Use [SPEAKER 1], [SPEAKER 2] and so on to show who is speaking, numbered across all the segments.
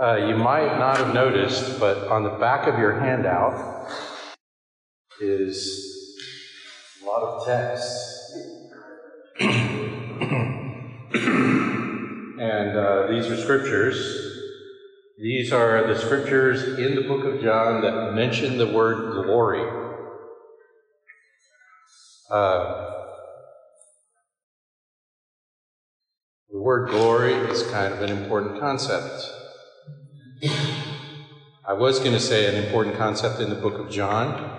[SPEAKER 1] Uh, you might not have noticed, but on the back of your handout is a lot of text. and uh, these are scriptures. These are the scriptures in the book of John that mention the word glory. Uh, the word glory is kind of an important concept. I was going to say an important concept in the book of John,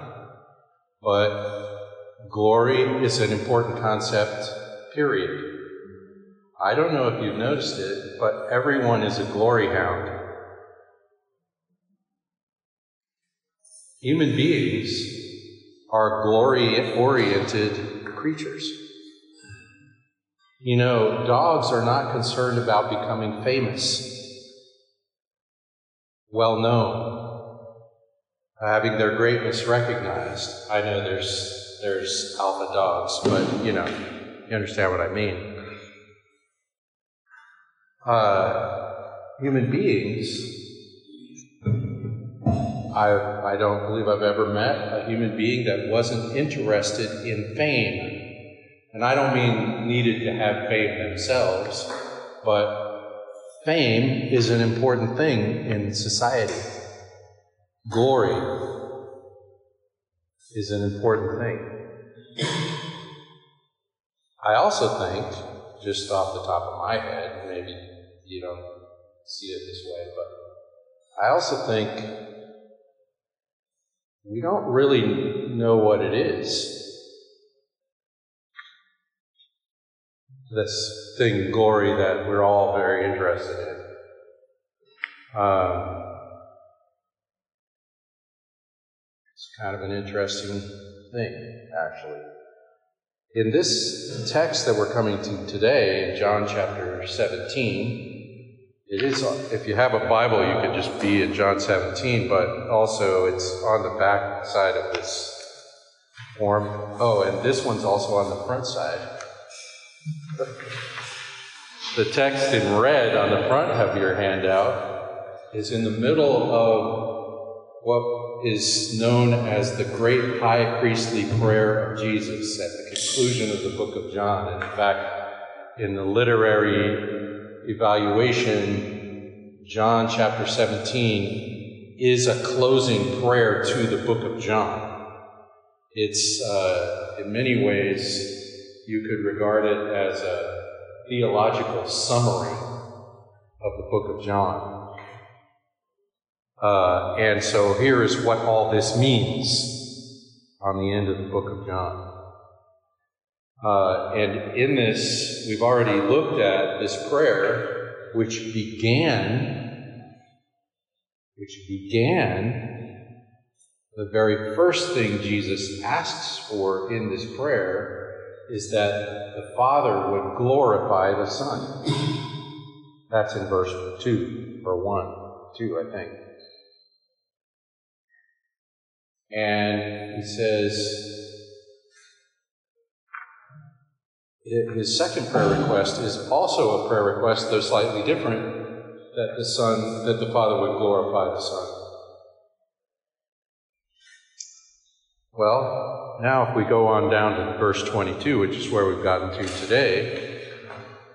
[SPEAKER 1] but glory is an important concept, period. I don't know if you've noticed it, but everyone is a glory hound. Human beings are glory oriented creatures. You know, dogs are not concerned about becoming famous well known, having their greatness recognized. I know there's there's alpha dogs, but you know, you understand what I mean. Uh, human beings, I I don't believe I've ever met a human being that wasn't interested in fame. And I don't mean needed to have fame themselves, but Fame is an important thing in society. Glory is an important thing. I also think, just off the top of my head, maybe you don't see it this way, but I also think we don't really know what it is. This thing, glory, that we're all very interested in. Um, it's kind of an interesting thing, actually. In this text that we're coming to today, in John chapter 17, it is, if you have a Bible, you could just be in John 17, but also it's on the back side of this form. Oh, and this one's also on the front side. The text in red on the front of your handout is in the middle of what is known as the great high priestly prayer of Jesus at the conclusion of the book of John. In fact, in the literary evaluation, John chapter 17 is a closing prayer to the book of John. It's, uh, in many ways, you could regard it as a theological summary of the book of John. Uh, and so here is what all this means on the end of the book of John. Uh, and in this, we've already looked at this prayer, which began, which began the very first thing Jesus asks for in this prayer is that the Father would glorify the Son. That's in verse 2, or 1, 2, I think. And he says, his second prayer request is also a prayer request, though slightly different, that the Son, that the Father would glorify the Son. Well, now if we go on down to verse 22, which is where we've gotten to today,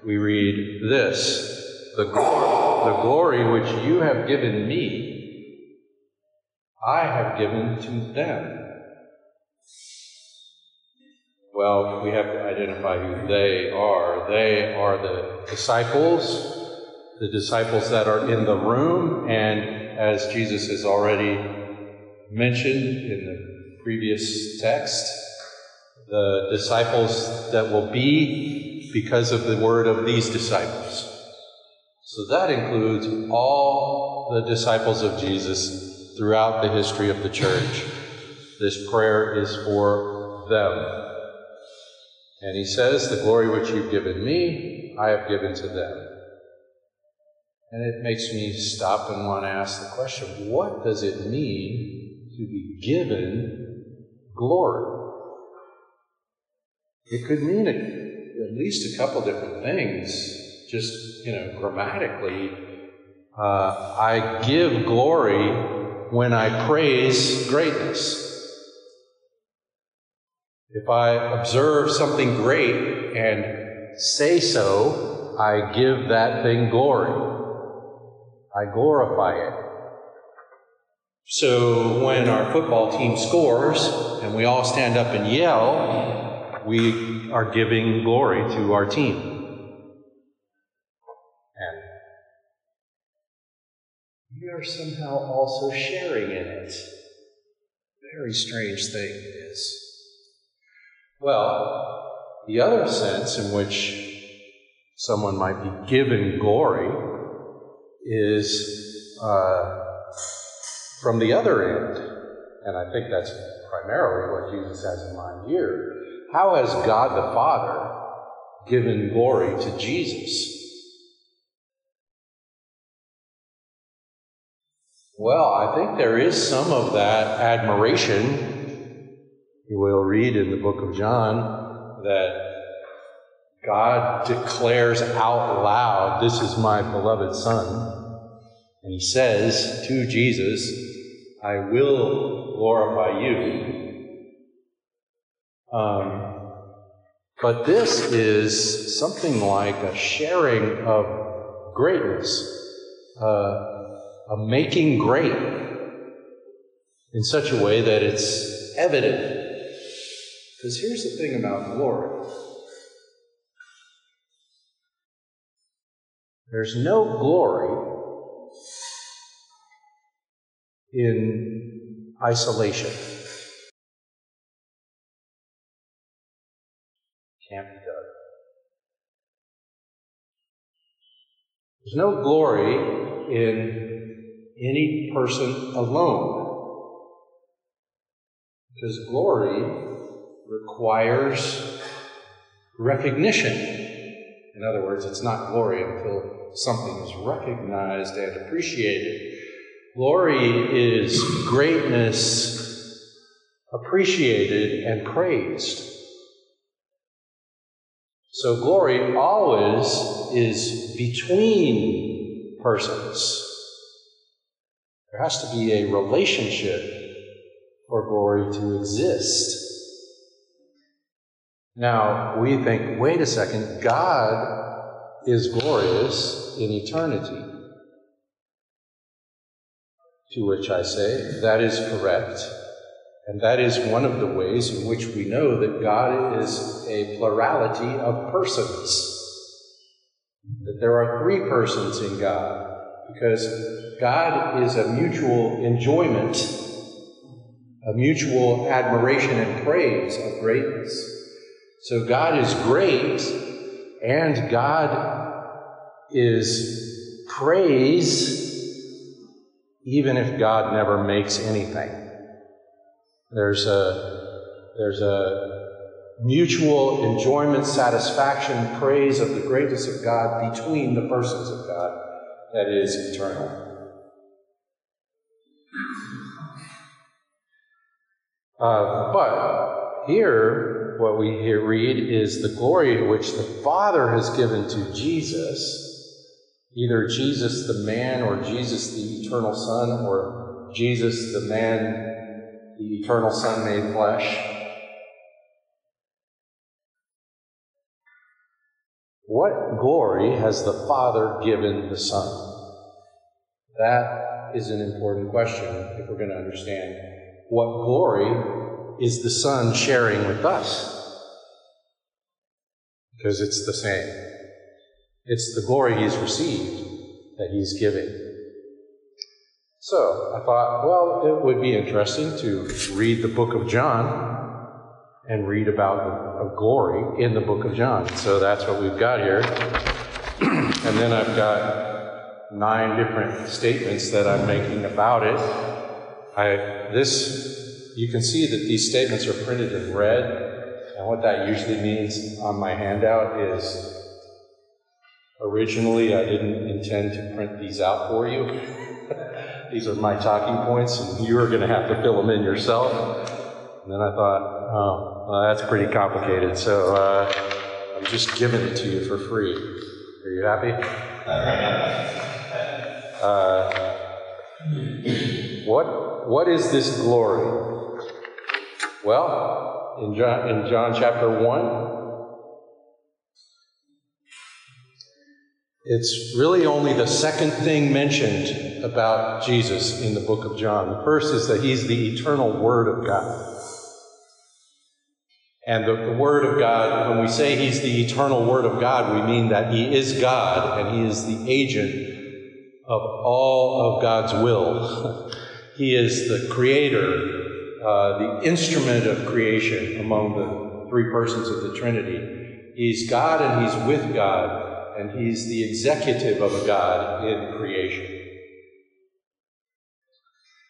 [SPEAKER 1] we read this The, glory, the glory which you have given me, I have given to them. Well, we have to identify who they are. They are the disciples, the disciples that are in the room, and as Jesus has already mentioned in the previous text, the disciples that will be because of the word of these disciples. So that includes all the disciples of Jesus throughout the history of the church. This prayer is for them. And he says, The glory which you've given me, I have given to them. And it makes me stop and want to ask the question what does it mean to be given glory. It could mean a, at least a couple different things, just, you know, grammatically. Uh, I give glory when I praise greatness. If I observe something great and say so, I give that thing glory. I glorify it. So when our football team scores and we all stand up and yell, we are giving glory to our team. And we are somehow also sharing in it. Very strange thing it is. Well, the other sense in which someone might be given glory is uh, from the other end. And I think that's primarily what Jesus has in mind here. How has God the Father given glory to Jesus? Well, I think there is some of that admiration you will read in the book of John that God declares out loud, This is my beloved Son. And he says to Jesus, I will glorify you. Um, but this is something like a sharing of greatness, uh, a making great in such a way that it's evident because here's the thing about glory there's no glory in isolation. Can't be done. There's no glory in any person alone. Because glory requires recognition. In other words, it's not glory until something is recognized and appreciated. Glory is greatness appreciated and praised. So, glory always is between persons. There has to be a relationship for glory to exist. Now, we think, wait a second, God is glorious in eternity. To which I say, that is correct. And that is one of the ways in which we know that God is a plurality of persons. That there are three persons in God. Because God is a mutual enjoyment, a mutual admiration and praise of greatness. So God is great, and God is praise, even if God never makes anything. There's a, there's a mutual enjoyment, satisfaction, praise of the greatness of God between the persons of God that is eternal. Uh, but here, what we read is the glory which the Father has given to Jesus, either Jesus the man or Jesus the eternal Son or Jesus the man, the eternal Son made flesh. What glory has the Father given the Son? That is an important question if we're going to understand what glory is the Son sharing with us? Because it's the same. It's the glory he's received that he's giving. So I thought, well, it would be interesting to read the book of John and read about the, glory in the book of John. So that's what we've got here. and then I've got nine different statements that I'm making about it. I, this you can see that these statements are printed in red, and what that usually means on my handout is originally I didn't intend to print these out for you. these are my talking points, and you are going to have to fill them in yourself. And then I thought, oh, well, that's pretty complicated, so uh, I'm just giving it to you for free. Are you happy? Uh, what, what is this glory? Well, in John, in John chapter 1, It's really only the second thing mentioned about Jesus in the book of John. The first is that he's the eternal Word of God. And the, the, Word of God, when we say he's the eternal Word of God, we mean that he is God and he is the agent of all of God's will. he is the creator, uh, the instrument of creation among the three persons of the Trinity. He's God and he's with God and he's the executive of a God in creation.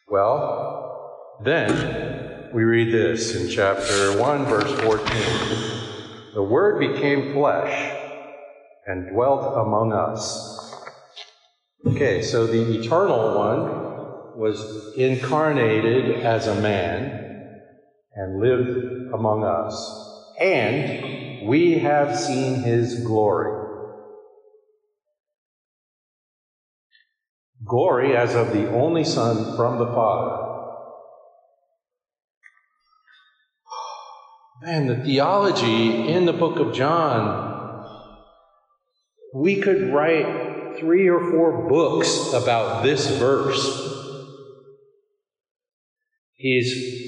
[SPEAKER 1] Well, then we read this in chapter 1, verse 14. The Word became flesh and dwelt among us. Okay, so the eternal one was incarnated as a man and lived among us. And we have seen his glory glory as of the only Son from the Father. Man, the theology in the book of John, we could write three or four books about this verse. He's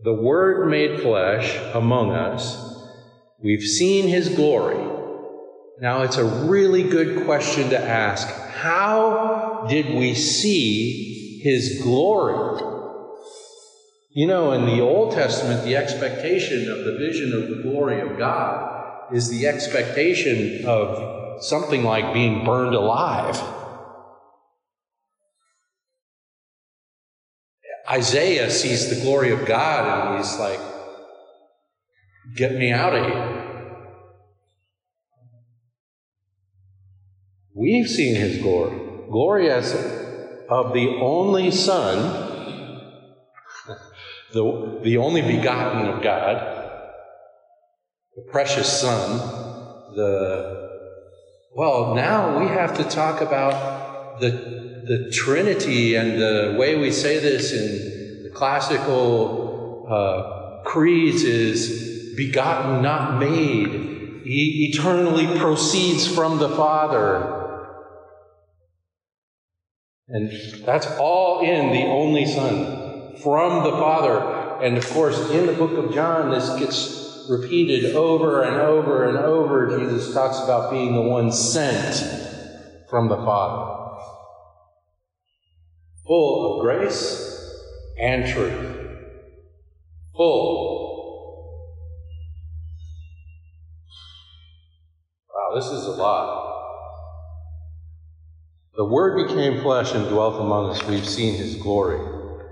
[SPEAKER 1] the Word made flesh among us. We've seen His glory. Now, it's a really good question to ask. How did we see his glory? You know, in the Old Testament, the expectation of the vision of the glory of God is the expectation of something like being burned alive. Isaiah sees the glory of God and he's like, Get me out of here. We've seen his glory glory as of the only Son, the, the only begotten of God, the precious Son, the well, now we have to talk about the the Trinity and the way we say this in the classical uh, creeds is begotten, not made. He eternally proceeds from the Father. And that's all in the only Son from the Father. And of course, in the book of John, this gets repeated over and over and over. Jesus talks about being the one sent from the Father, full of grace and truth. Full. Wow, this is a lot. The Word became flesh and dwelt among us. We've seen His glory.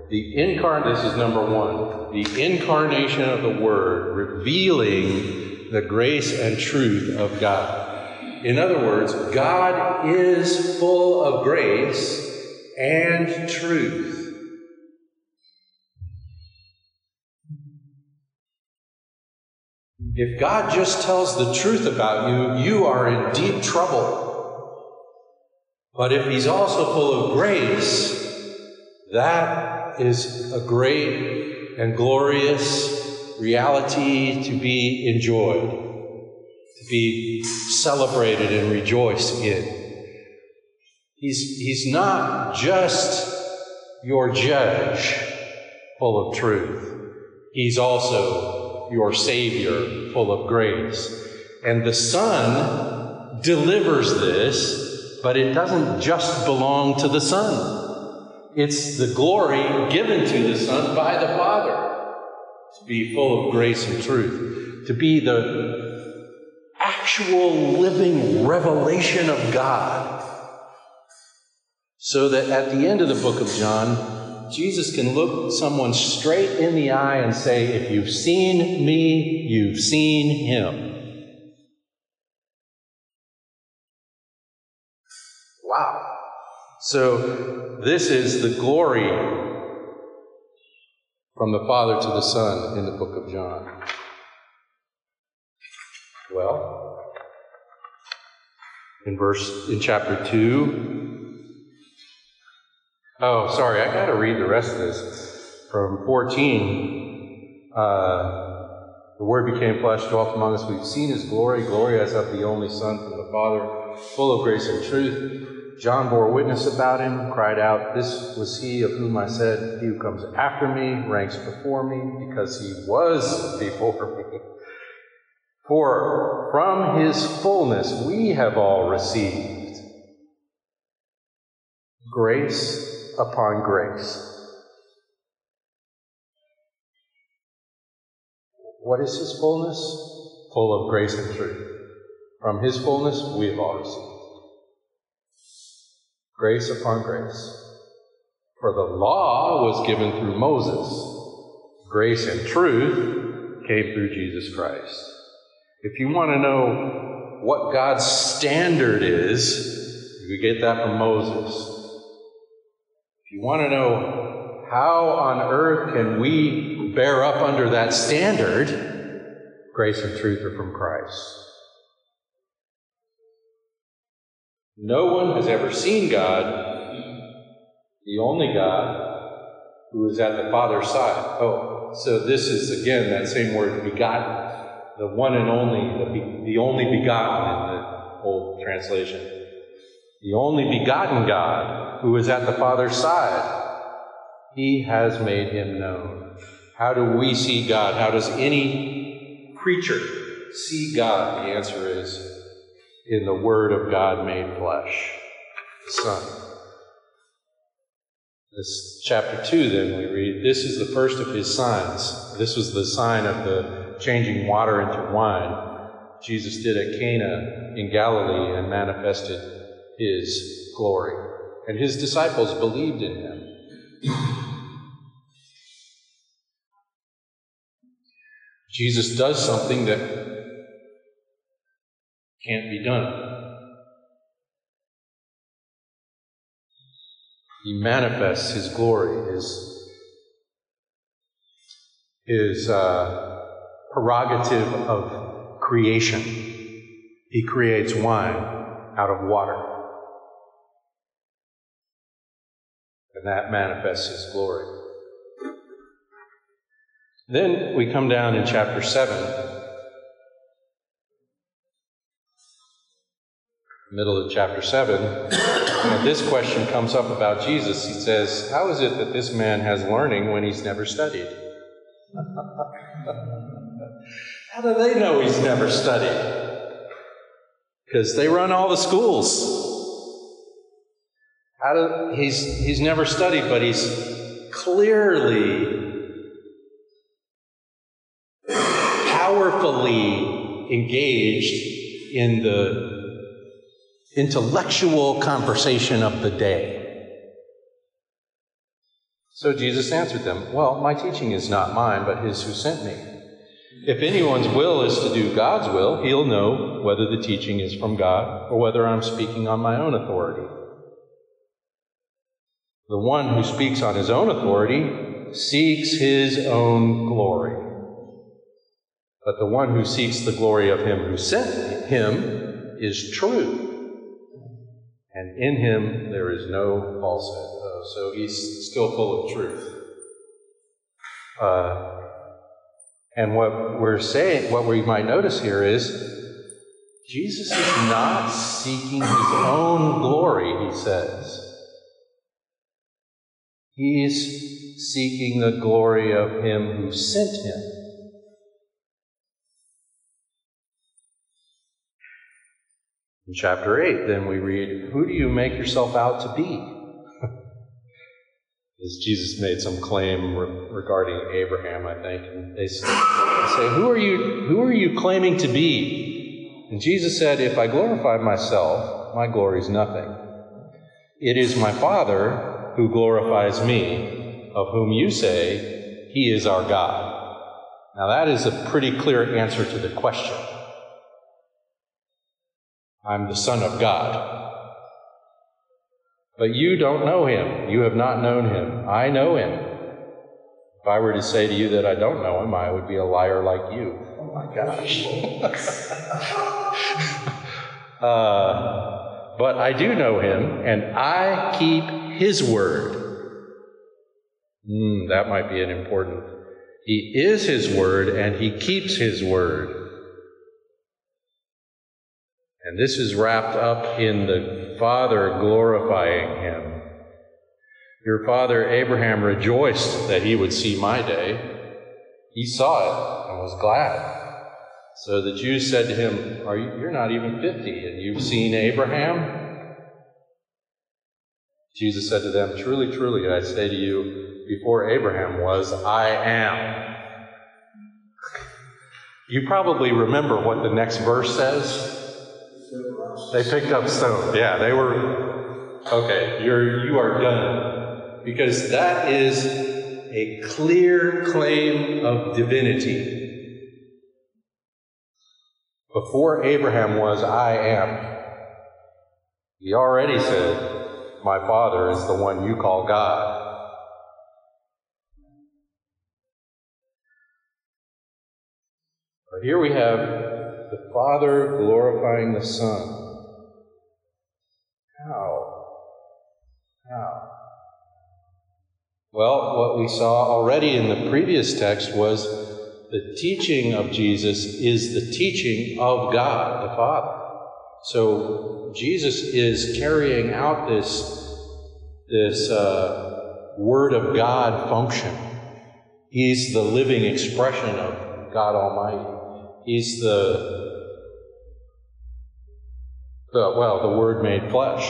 [SPEAKER 1] The incarn this is number one. The incarnation of the Word revealing the grace and truth of God. In other words, God is full of grace and truth. If God just tells the truth about you, you are in deep trouble. But if he's also full of grace, that is a great and glorious reality to be enjoyed, to be celebrated and rejoiced in. He's, he's not just your judge full of truth, he's also your Savior full of grace. And the Son delivers this but it doesn't just belong to the Son. It's the glory given to the Son by the Father to be full of grace and truth, to be the actual living revelation of God. So that at the end of the book of John, Jesus can look someone straight in the eye and say, If you've seen me, you've seen him. So, this is the glory from the Father to the Son in the book of John. Well, in verse in chapter 2, Oh, sorry, I got to read the rest of this. From 14, uh, the Word became flesh, dwelt among us. We've seen His glory, glory as of the only Son from the Father, full of grace and truth. John bore witness about him, cried out, This was he of whom I said, He who comes after me ranks before me, because he was before me. For from his fullness we have all received grace upon grace. What is his fullness? Full of grace and truth. From his fullness we have all received grace upon grace. For the law was given through Moses, grace and truth came through Jesus Christ. If you want to know what God's standard is, you get that from Moses. If you want to know how on earth can we bear up under that standard, grace and truth are from Christ. No one has ever seen God, the only God who is at the Father's side. Oh, so this is again that same word, begotten, the one and only, the, be, the only begotten in the old translation. The only begotten God who is at the Father's side. He has made him known. How do we see God? How does any creature see God? The answer is in the Word of God made flesh, the Son. This chapter 2, then, we read, This is the first of his signs. This was the sign of the changing water into wine. Jesus did at Cana in Galilee and manifested his glory. And his disciples believed in him. Jesus does something that can't be done. He manifests His glory, His, his uh, prerogative of creation. He creates wine out of water. And that manifests His glory. Then we come down in chapter 7 middle of chapter 7, and this question comes up about Jesus. He says, How is it that this man has learning when he's never studied? How do they know he's never studied? Because they run all the schools. How do, he's, he's never studied, but he's clearly, powerfully engaged in the intellectual conversation of the day. So Jesus answered them, Well, my teaching is not mine, but his who sent me. If anyone's will is to do God's will, he'll know whether the teaching is from God or whether I'm speaking on my own authority. The one who speaks on his own authority seeks his own glory. But the one who seeks the glory of him who sent him is true and in him there is no falsehood. Uh, so he's still full of truth. Uh, and what we're saying, what we might notice here is Jesus is not seeking his own glory, he says. He's seeking the glory of him who sent him. In chapter 8, then we read, Who do you make yourself out to be? As Jesus made some claim re- regarding Abraham, I think, and they say, who, are you, who are you claiming to be? And Jesus said, If I glorify myself, my glory is nothing. It is my Father who glorifies me, of whom you say, He is our God. Now, that is a pretty clear answer to the question. I'm the Son of God. But you don't know him. You have not known him. I know him. If I were to say to you that I don't know him, I would be a liar like you. Oh my gosh. uh, but I do know him, and I keep his word. Mm, that might be an important. He is His Word and He keeps His Word. And this is wrapped up in the Father glorifying Him. Your father Abraham rejoiced that he would see my day. He saw it and was glad. So the Jews said to him, Are you, You're not even 50, and you've seen Abraham? Jesus said to them, Truly, truly, I say to you, before Abraham was, I am. You probably remember what the next verse says. They picked up stones. Yeah, they were okay. You're you are done because that is a clear claim of divinity. Before Abraham was, I am. He already said, My Father is the one you call God. But here we have the Father glorifying the Son. How? Well, what we saw already in the previous text was the teaching of Jesus is the teaching of God the Father. So Jesus is carrying out this, this uh, Word of God function. He's the living expression of God Almighty. He's the, the well, the Word made flesh.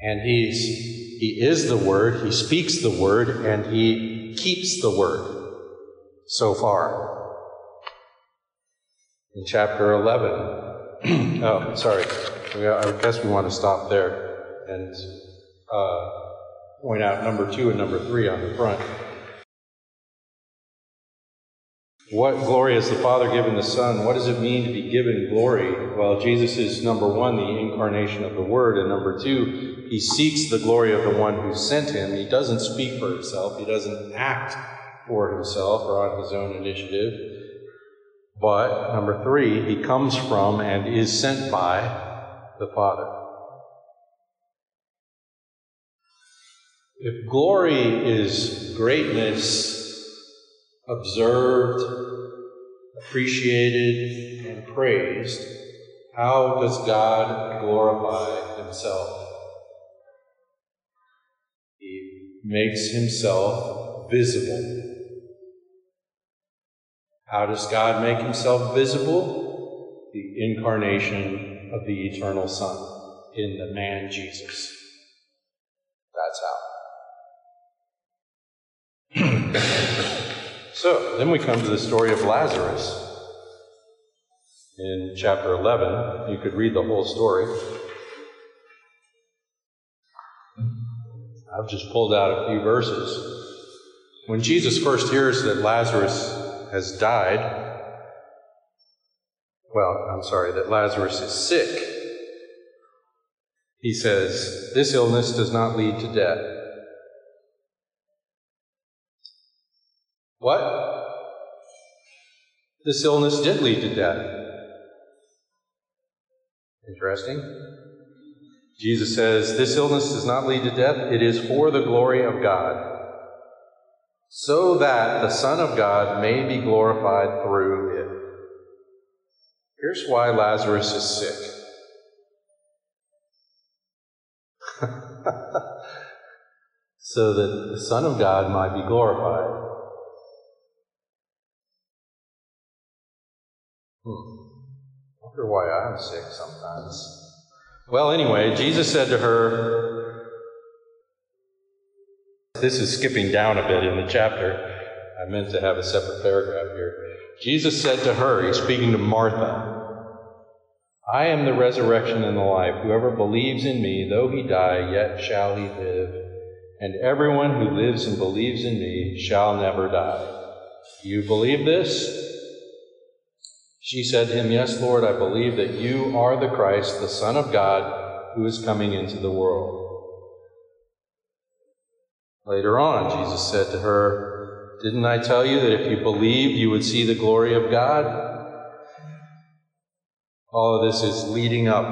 [SPEAKER 1] And he's he is the Word, he speaks the Word, and he keeps the Word so far. In chapter 11, oh, sorry, I guess we want to stop there and uh, point out number two and number three on the front. What glory has the Father given the Son? What does it mean to be given glory? Well, Jesus is number one, the incarnation of the Word, and number two, he seeks the glory of the one who sent him. He doesn't speak for himself, he doesn't act for himself or on his own initiative. But number three, he comes from and is sent by the Father. If glory is greatness observed, appreciated, and praised, how does God glorify himself? He makes himself visible. How does God make himself visible? The incarnation of the eternal Son in the man Jesus. That's how. So then we come to the story of Lazarus. In chapter 11, you could read the whole story. I've just pulled out a few verses. When Jesus first hears that Lazarus has died, well, I'm sorry, that Lazarus is sick, he says, This illness does not lead to death. What? This illness did lead to death. Interesting. Jesus says, This illness does not lead to death, it is for the glory of God, so that the Son of God may be glorified through it. Here's why Lazarus is sick. so that the Son of God might be glorified. Hmm. Wonder why I'm sick sometimes. Well, anyway, Jesus said to her, this is skipping down a bit in the chapter. I meant to have a separate paragraph here. Jesus said to her, he's speaking to Martha, I am the resurrection and the life. Whoever believes in me, though he die, yet shall he live. And everyone who lives and believes in me shall never die. You believe this? She said to him, Yes, Lord, I believe that you are the Christ, the Son of God, who is coming into the world. Later on, Jesus said to her, Didn't I tell you that if you believed, you would see the glory of God? All of this is leading up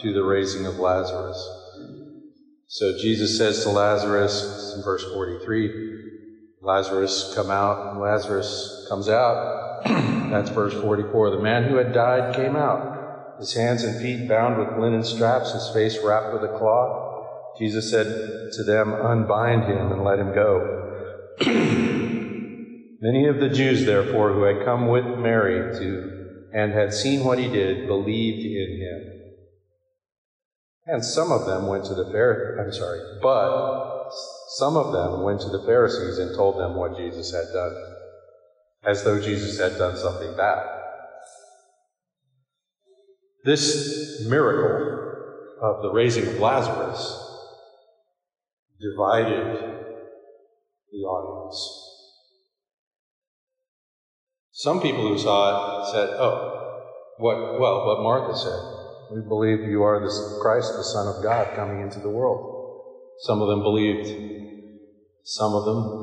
[SPEAKER 1] to the raising of Lazarus. So Jesus says to Lazarus, in verse 43, Lazarus come out, and Lazarus comes out. That's verse 44. The man who had died came out, his hands and feet bound with linen straps, his face wrapped with a cloth. Jesus said to them, Unbind him and let him go. Many of the Jews, therefore, who had come with Mary to and had seen what he did, believed in him. And some of them went to the Pharisees, I'm sorry, but some of them went to the Pharisees and told them what Jesus had done, as though Jesus had done something bad. This miracle of the raising of Lazarus divided the audience. Some people who saw it said, Oh, what, well, what Martha said. We believe you are the Christ, the Son of God, coming into the world. Some of them believed. Some of them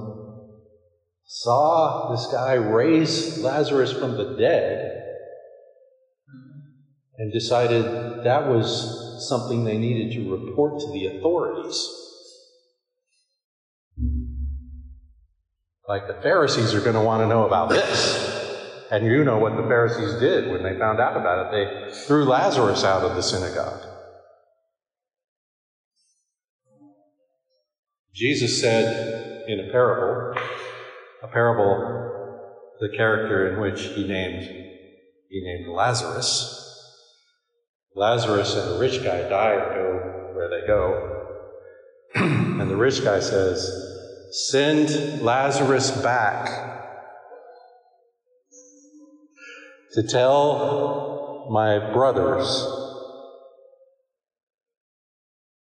[SPEAKER 1] saw this guy raise Lazarus from the dead and decided that was something they needed to report to the authorities. Like the Pharisees are going to want to know about this. And you know what the Pharisees did when they found out about it. They threw Lazarus out of the synagogue. Jesus said in a parable, a parable, the character in which he named, he named Lazarus. Lazarus and the rich guy die and go where they go. and the rich guy says, Send Lazarus back to tell my brothers.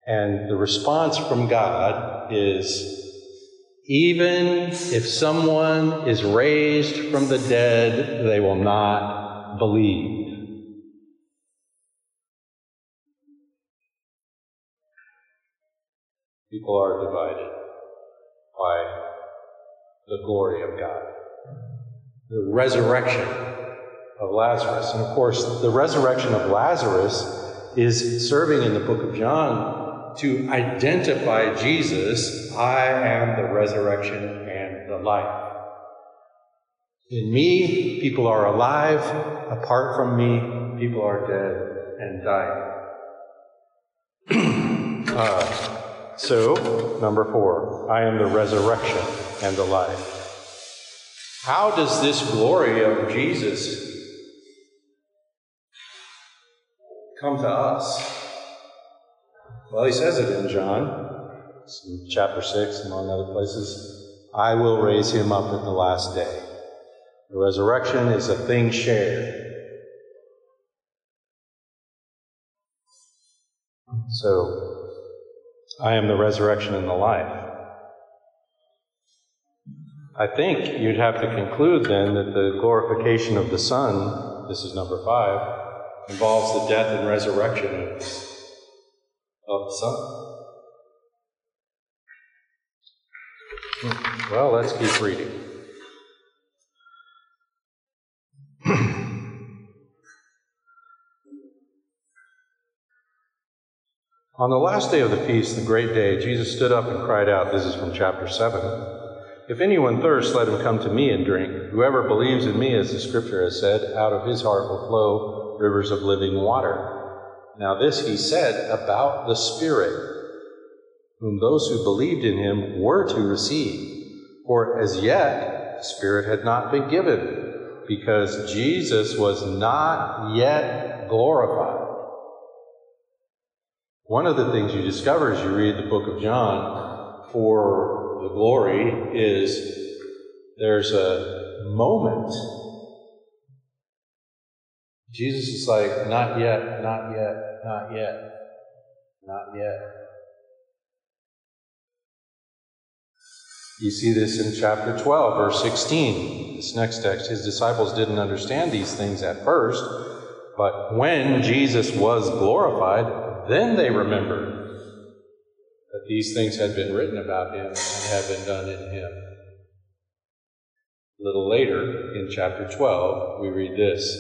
[SPEAKER 1] And the response from God is even if someone is raised from the dead, they will not believe. People are divided by the glory of God. The resurrection of Lazarus. And of course, the resurrection of Lazarus is serving in the book of John to identify Jesus I am the resurrection and the life. In me, people are alive. Apart from me, people are dead and dying. uh, so, number four, I am the resurrection and the life. How does this glory of Jesus come to us? Well, he says it in John, chapter 6, among other places. I will raise him up at the last day. The resurrection is a thing shared. So, I am the resurrection and the life. I think you'd have to conclude then that the glorification of the Son, this is number five, involves the death and resurrection of, Son. Well, let's keep reading. On the last day of the feast, the great day, Jesus stood up and cried out. This is from chapter 7. If anyone thirsts, let him come to me and drink. Whoever believes in me, as the scripture has said, out of his heart will flow rivers of living water. Now, this he said about the Spirit, whom those who believed in him were to receive. For as yet, the Spirit had not been given, because Jesus was not yet glorified. One of the things you discover as you read the book of John for the glory is there's a moment Jesus is like, not yet, not yet, not yet, not yet. You see this in chapter 12, verse 16. This next text, his disciples didn't understand these things at first, but when Jesus was glorified, then they remembered that these things had been written about him and had been done in him. A little later, in chapter 12, we read this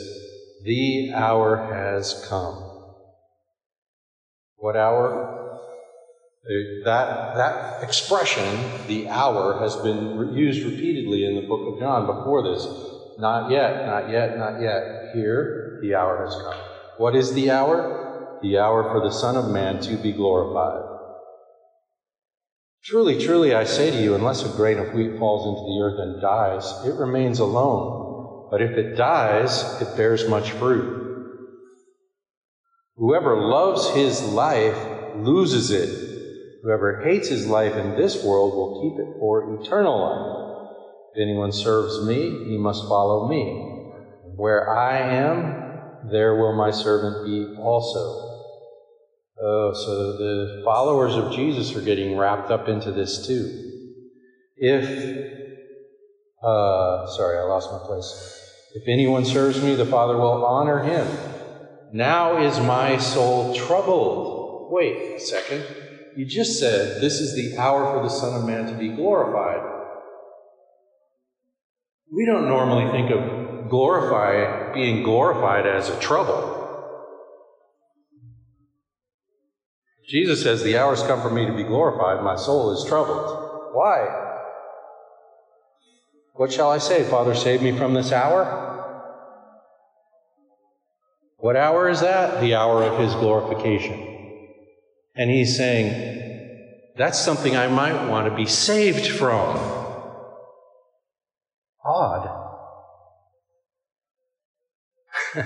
[SPEAKER 1] the hour has come. What hour? Uh, that, that expression, the hour, has been used repeatedly in the book of John before this. Not yet, not yet, not yet. Here, the hour has come. What is the hour? The hour for the Son of Man to be glorified. Truly, truly, I say to you, unless a grain of wheat falls into the earth and dies, it remains alone. But if it dies, it bears much fruit. Whoever loves his life loses it. Whoever hates his life in this world will keep it for eternal life. If anyone serves me, he must follow me. Where I am, there will my servant be also. Oh, so the followers of Jesus are getting wrapped up into this too. If, uh, sorry, I lost my place. If anyone serves me, the Father will honor him. Now is my soul troubled. Wait a second. You just said this is the hour for the Son of Man to be glorified. We don't normally think of glorify being glorified as a trouble. Jesus says, The hour's come for me to be glorified. My soul is troubled. Why? What shall I say? Father, save me from this hour? What hour is that? The hour of his glorification. And he's saying, That's something I might want to be saved from. Odd.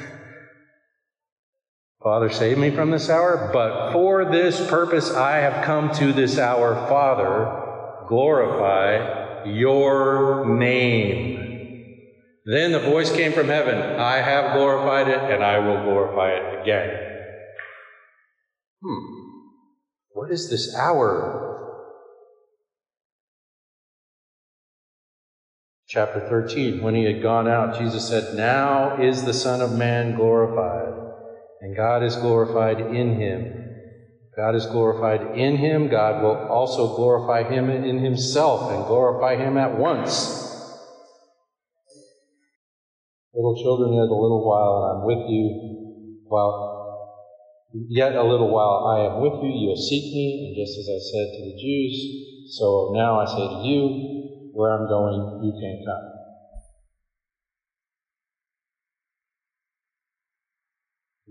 [SPEAKER 1] Father, save me from this hour. But for this purpose I have come to this hour. Father, glorify your name. Then the voice came from heaven I have glorified it, and I will glorify it again. Hmm. What is this hour? Chapter 13. When he had gone out, Jesus said, Now is the Son of Man glorified and God is glorified in him. God is glorified in him. God will also glorify him in himself and glorify him at once. Little children, yet a little while, and I'm with you. While yet a little while I am with you, you'll seek me. And just as I said to the Jews, so now I say to you, where I'm going, you can't come.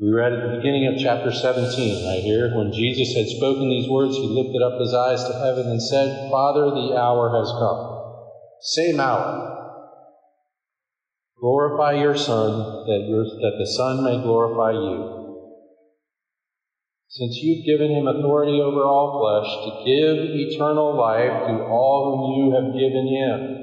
[SPEAKER 1] We read at the beginning of chapter 17, right here, when Jesus had spoken these words, he lifted up his eyes to heaven and said, Father, the hour has come. Same hour. Glorify your Son, that, your, that the Son may glorify you. Since you've given him authority over all flesh to give eternal life to all whom you have given him.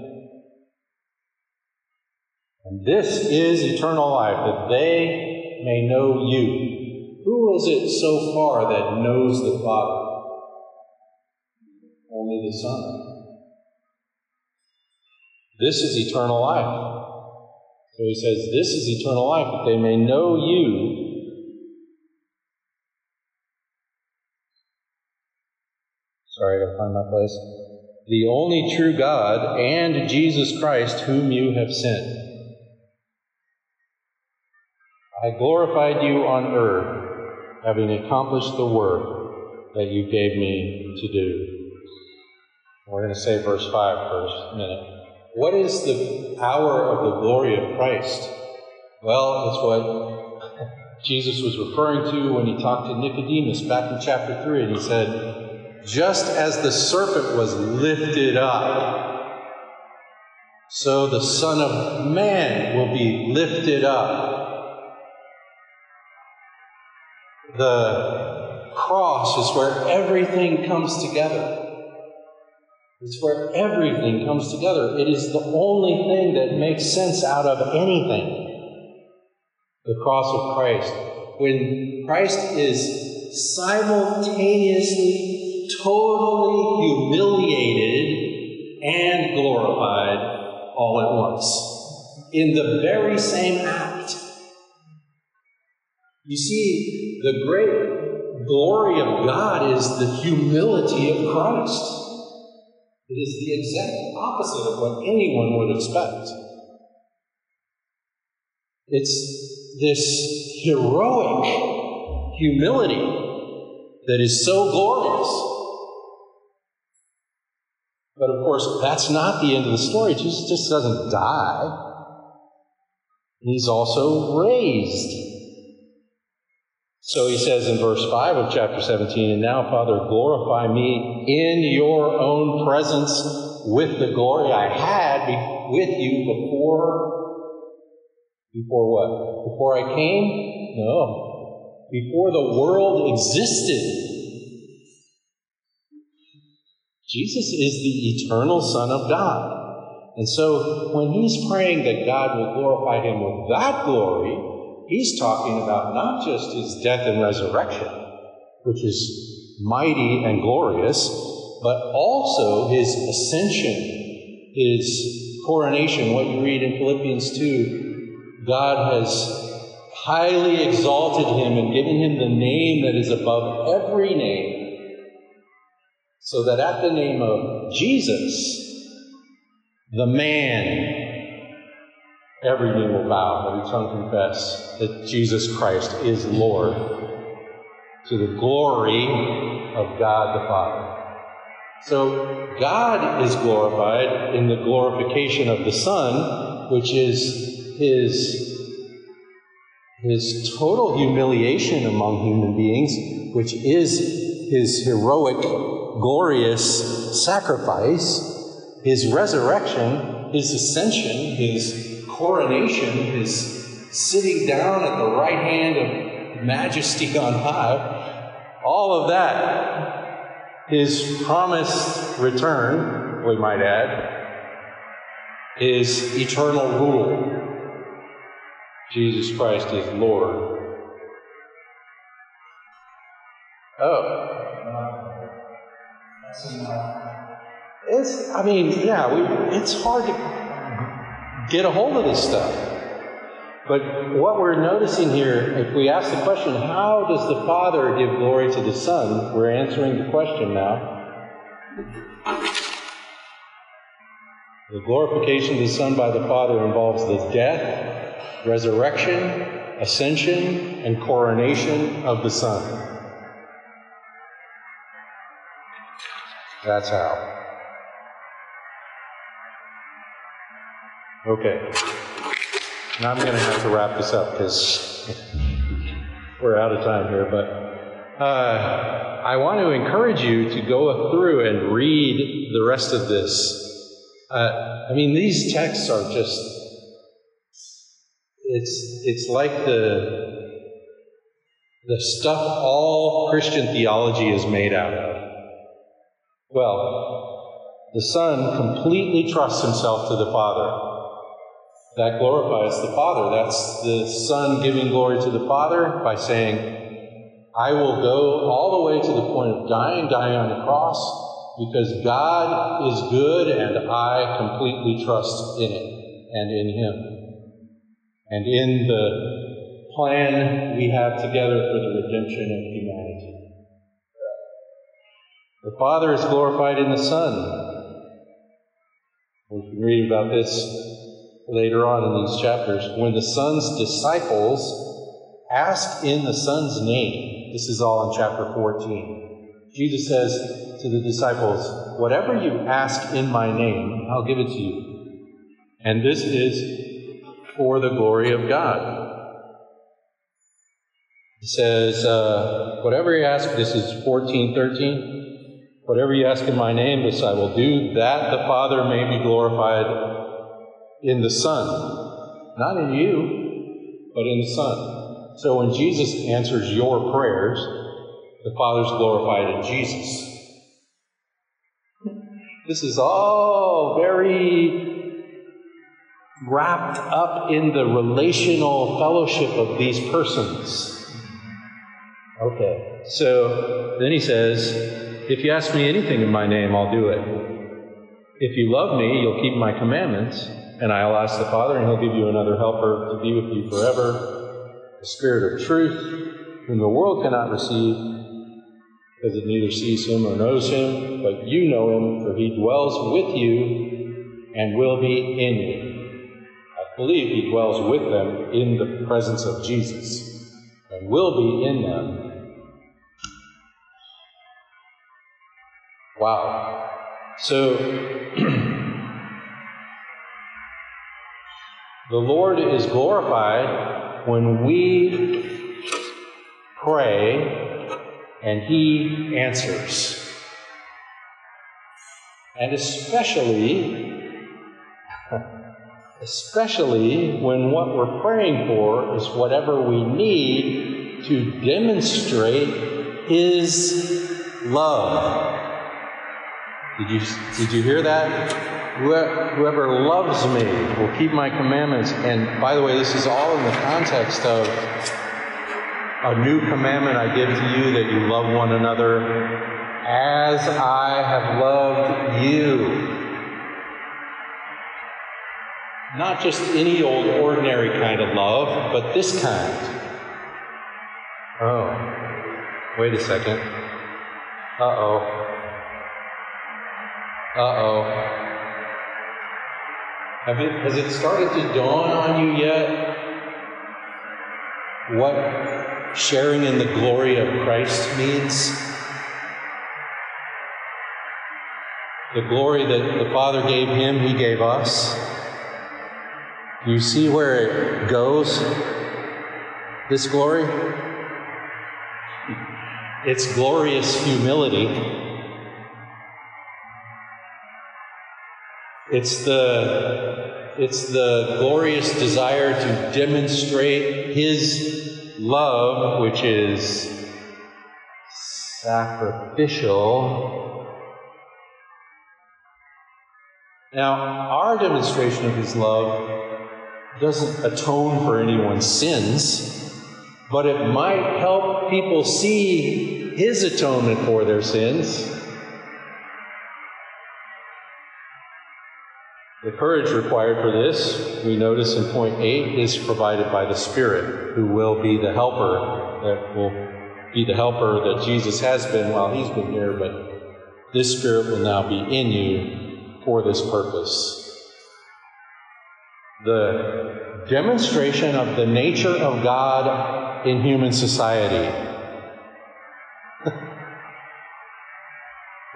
[SPEAKER 1] And this is eternal life, that they may know you. Who is it so far that knows the Father? Only the Son. This is eternal life. So he says, This is eternal life, that they may know you. Sorry, I gotta find my place. The only true God and Jesus Christ, whom you have sent. I glorified you on earth, having accomplished the work that you gave me to do. We're going to say verse 5 for a minute. What is the power of the glory of Christ? Well, it's what Jesus was referring to when he talked to Nicodemus back in chapter 3, and he said, Just as the serpent was lifted up, so the Son of Man will be lifted up the cross is where everything comes together. It's where everything comes together. It is the only thing that makes sense out of anything. The cross of Christ. When Christ is simultaneously, totally humiliated and glorified all at once in the very same act. You see, the great glory of God is the humility of Christ. It is the exact opposite of what anyone would expect. It's this heroic humility that is so glorious But of course, that's not the end of the story. Jesus just doesn't die. He's also raised. So he says in verse 5 of chapter 17, And now, Father, glorify me in your own presence with the glory I had with you before. Before what? Before I came? No. Before the world existed. Jesus is the eternal Son of God. And so when he's praying that God will glorify him with that glory, he's talking about not just his death and resurrection, which is mighty and glorious, but also his ascension, his coronation. What you read in Philippians 2 God has highly exalted him and given him the name that is above every name so that at the name of Jesus, the man, every knee will bow, every tongue confess that Jesus Christ is Lord to the glory of God the Father. So God is glorified in the glorification of the Son, which is his, his total humiliation among human beings, which is his heroic glorious sacrifice, his resurrection, his ascension, his coronation, his sitting down at the right hand of majesty on high, all of that, his promised return, we might add, is eternal rule. Jesus Christ is Lord. Oh, it's, I mean, yeah, we, it's hard to get a hold of this stuff. But what we're noticing here, if we ask the question, how does the Father give glory to the Son? We're answering the question now. The glorification of the Son by the Father involves the death, resurrection, ascension, and coronation of the Son. That's how. Okay. Now I'm going to have to wrap this up because we're out of time here. But uh, I want to encourage you to go through and read the rest of this. Uh, I mean, these texts are just. It's, it's like the, the stuff all Christian theology is made out of. Well, the Son completely trusts himself to the Father. That glorifies the Father. That's the Son giving glory to the Father by saying, I will go all the way to the point of dying, dying on the cross, because God is good and I completely trust in it and in Him. And in the plan we have together for the redemption of humanity. The Father is glorified in the Son. We can read about this later on in these chapters. When the Son's disciples ask in the Son's name, this is all in chapter 14. Jesus says to the disciples, Whatever you ask in my name, I'll give it to you. And this is for the glory of God. He says, uh, Whatever you ask, this is 14, 13. Whatever you ask in my name, this I will do, that the Father may be glorified in the Son. Not in you, but in the Son. So when Jesus answers your prayers, the Father's glorified in Jesus. This is all very wrapped up in the relational fellowship of these persons. Okay, so then he says, if you ask me anything in my name, I'll do it. If you love me, you'll keep my commandments, and I'll ask the Father, and he'll give you another helper to be with you forever, the Spirit of truth, whom the world cannot receive, because it neither sees him or knows him, but you know him, for he dwells with you and will be in you. I believe he dwells with them in the presence of Jesus and will be in them Wow. So, the Lord is glorified when we pray and He answers. And especially, especially when what we're praying for is whatever we need to demonstrate His love. Did you, did you hear that? Whoever loves me will keep my commandments. And by the way, this is all in the context of a new commandment I give to you that you love one another as I have loved you. Not just any old ordinary kind of love, but this kind. Oh, wait a second. Uh oh. Uh oh. Have it, has it started to dawn on you yet what sharing in the glory of Christ means? The glory that the Father gave him, he gave us. You see where it goes? This glory? It's glorious humility. It's the, it's the glorious desire to demonstrate His love, which is sacrificial. Now, our demonstration of His love doesn't atone for anyone's sins, but it might help people see His atonement for their sins The courage required for this, we notice in point 8, is provided by the Spirit, who will be the helper, that will be the helper that Jesus has been while he's been here, but this Spirit will now be in you for this purpose. The demonstration of the nature of God in human society,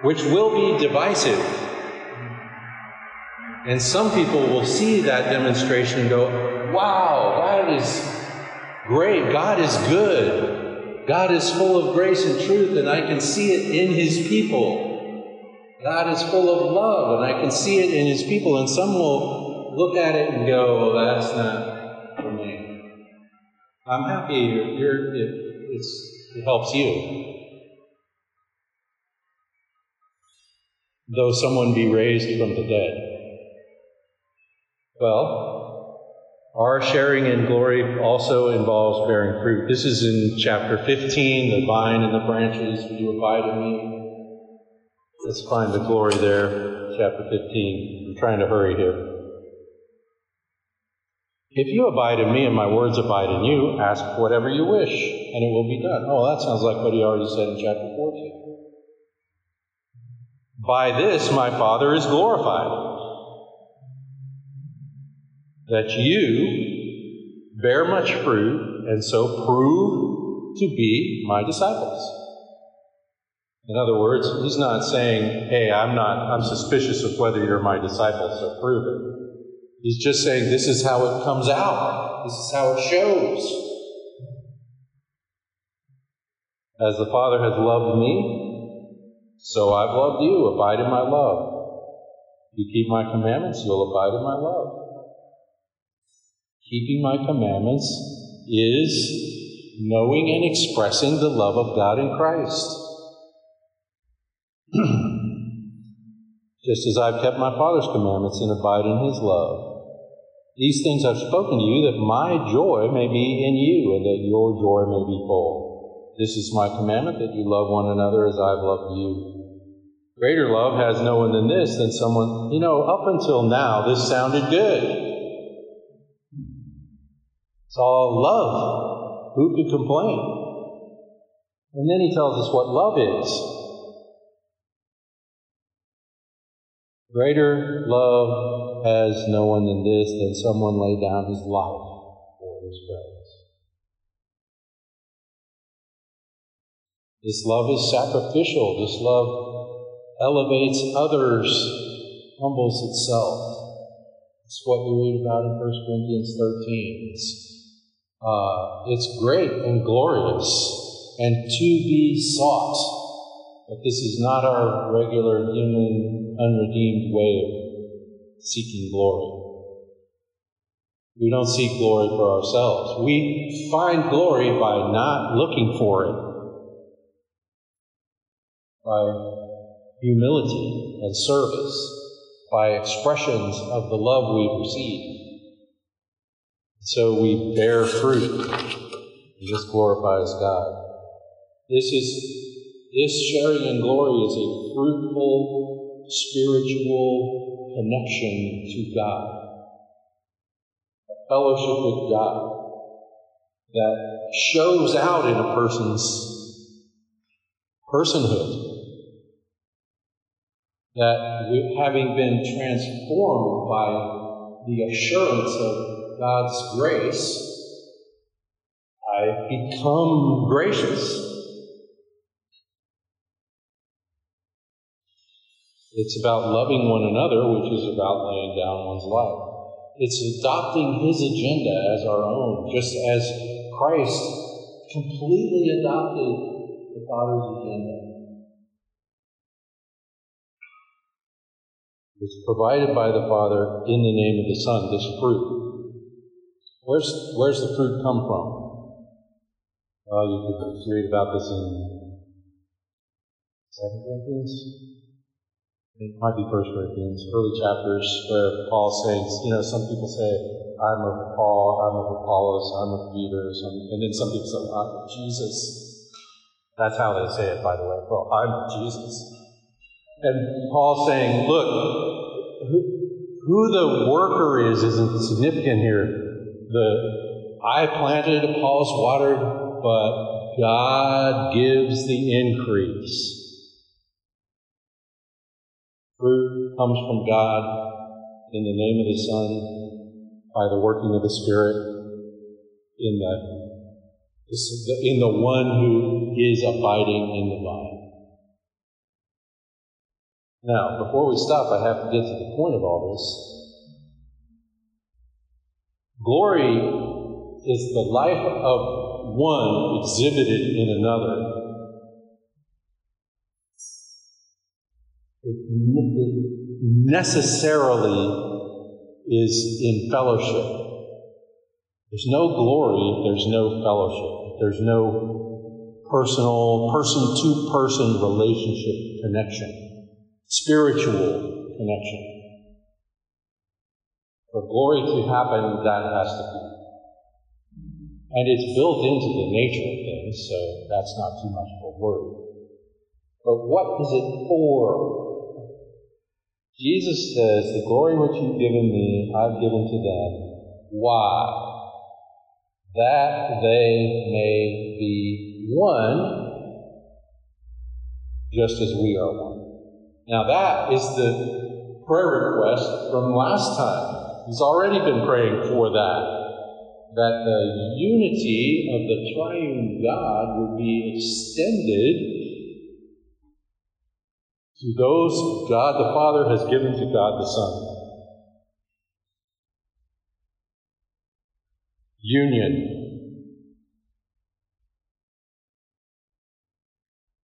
[SPEAKER 1] which will be divisive and some people will see that demonstration and go, wow, that is great. God is good. God is full of grace and truth, and I can see it in His people. God is full of love, and I can see it in His people. And some will look at it and go, oh, that's not for me. I'm happy you're, you're it, it helps you. Though someone be raised from the dead. Well, our sharing in glory also involves bearing fruit. This is in chapter 15, the vine and the branches. You abide in me? Let's find the glory there, chapter 15. I'm trying to hurry here. If you abide in me and my words abide in you, ask whatever you wish, and it will be done. Oh, that sounds like what he already said in chapter 14. By this my Father is glorified that you bear much fruit and so prove to be my disciples. In other words, he's not saying, hey, I'm not, I'm suspicious of whether you're my disciple, so prove it. He's just saying, this is how it comes out. This is how it shows. As the Father has loved me, so I've loved you. Abide in my love. If you keep my commandments, you'll abide in my love. Keeping my commandments is knowing and expressing the love of God in Christ. Just as I've kept my Father's commandments and abide in his love. These things I've spoken to you that my joy may be in you and that your joy may be full. This is my commandment that you love one another as I've loved you. Greater love has no one than this, than someone, you know, up until now, this sounded good. It's all love. Who could complain? And then he tells us what love is. Greater love has no one than this, than someone lay down his life for his friends. This love is sacrificial. This love elevates others, humbles itself. That's what we read about in 1 Corinthians 13. It's, uh, it's great and glorious and to be sought. But this is not our regular human, unredeemed way of seeking glory. We don't seek glory for ourselves. We find glory by not looking for it, by humility and service, by expressions of the love we receive. So we bear fruit, and this glorifies God. This is this sharing in glory is a fruitful spiritual connection to God a fellowship with God that shows out in a person's personhood. That having been transformed by the assurance of God's grace, I become gracious. It's about loving one another, which is about laying down one's life. It's adopting his agenda as our own, just as Christ completely adopted the Father's agenda. It's provided by the Father in the name of the Son, this fruit. Where's, where's the fruit come from? Well, you could read about this in 2 Corinthians it might be First Corinthians, early chapters, where Paul says, you know, some people say, I'm of Paul, I'm of Apollos, I'm of Peter, and then some people say, I'm of Jesus. That's how they say it, by the way. Well, I'm of Jesus. And Paul's saying, look, who, who the worker is isn't significant here. The I planted, Apollos watered, but God gives the increase. Fruit comes from God in the name of the Son by the working of the Spirit in the, in the one who is abiding in the vine. Now, before we stop, I have to get to the point of all this. Glory is the life of one exhibited in another it, necessarily is in fellowship. There's no glory if there's no fellowship, there's no personal, person to person relationship connection, spiritual connection. For glory to happen, that has to be. And it's built into the nature of things, so that's not too much of a worry. But what is it for? Jesus says, The glory which you've given me, I've given to them. Why? That they may be one, just as we are one. Now, that is the prayer request from last time. He's already been praying for that. That the unity of the triune God would be extended to those God the Father has given to God the Son. Union.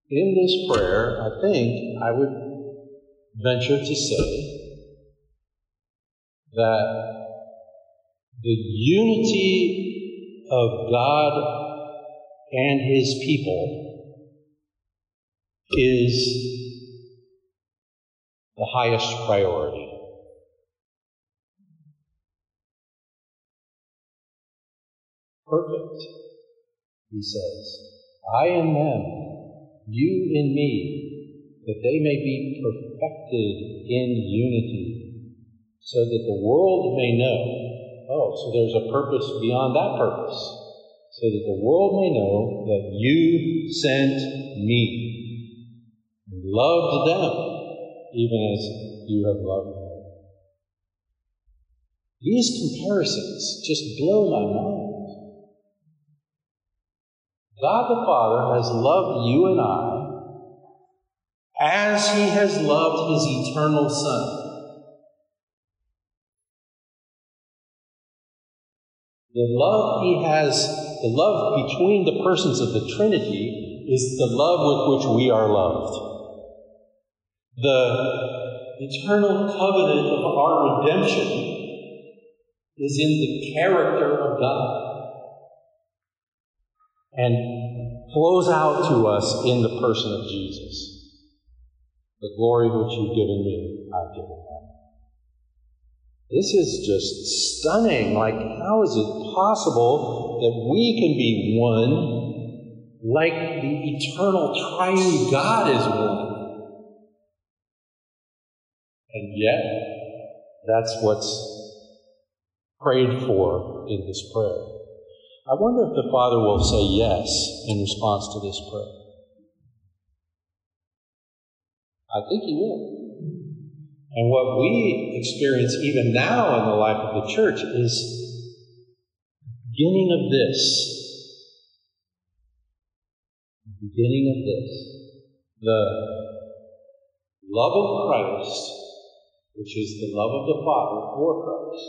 [SPEAKER 1] In this prayer, I think I would venture to say that the unity of God and His people is the highest priority. Perfect, he says. I in them, you in me, that they may be perfected in unity, so that the world may know. Oh, so there's a purpose beyond that purpose. So that the world may know that you sent me and loved them even as you have loved me. These comparisons just blow my mind. God the Father has loved you and I as he has loved his eternal Son. The love he has, the love between the persons of the Trinity, is the love with which we are loved. The eternal covenant of our redemption is in the character of God and flows out to us in the person of Jesus. The glory which you've given me, I've given. This is just stunning. Like, how is it possible that we can be one like the eternal triune God is one? And yet, that's what's prayed for in this prayer. I wonder if the Father will say yes in response to this prayer. I think he will. And what we experience even now in the life of the church is beginning of this. Beginning of this. The love of Christ, which is the love of the Father for Christ,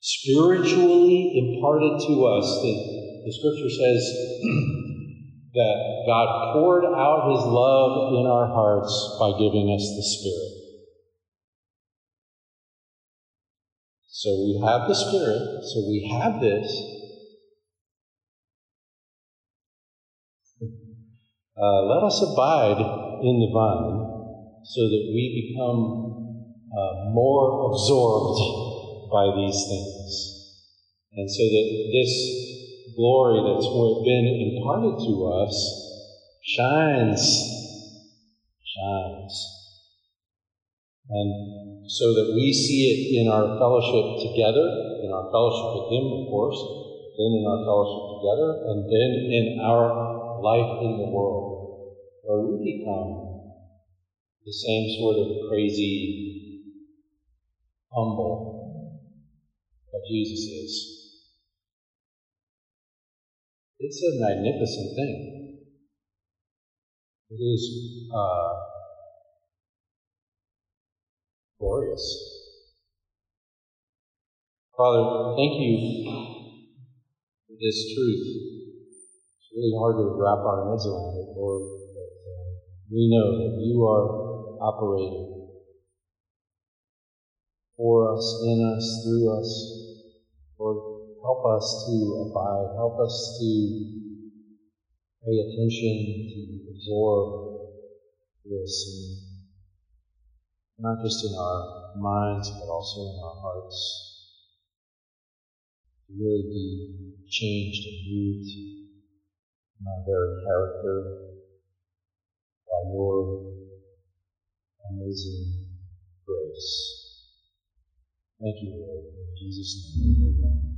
[SPEAKER 1] spiritually imparted to us. The, the scripture says that God poured out his love in our hearts by giving us the Spirit. So we have the Spirit, so we have this. Uh, let us abide in the vine so that we become uh, more absorbed by these things. And so that this glory that's been imparted to us shines, shines. And so that we see it in our fellowship together, in our fellowship with Him, of course, then in our fellowship together, and then in our life in the world, where we become the same sort of crazy, humble that Jesus is. It's a magnificent thing. It is uh, glorious. Father, thank you for this truth. It's really hard to wrap our heads around it, Lord, but uh, we know that you are operating for us, in us, through us. Lord, Help us to abide. Help us to pay attention, to absorb this, not just in our minds, but also in our hearts. To really be changed and moved in our very character by your amazing grace. Thank you, Lord. In Jesus' name, amen.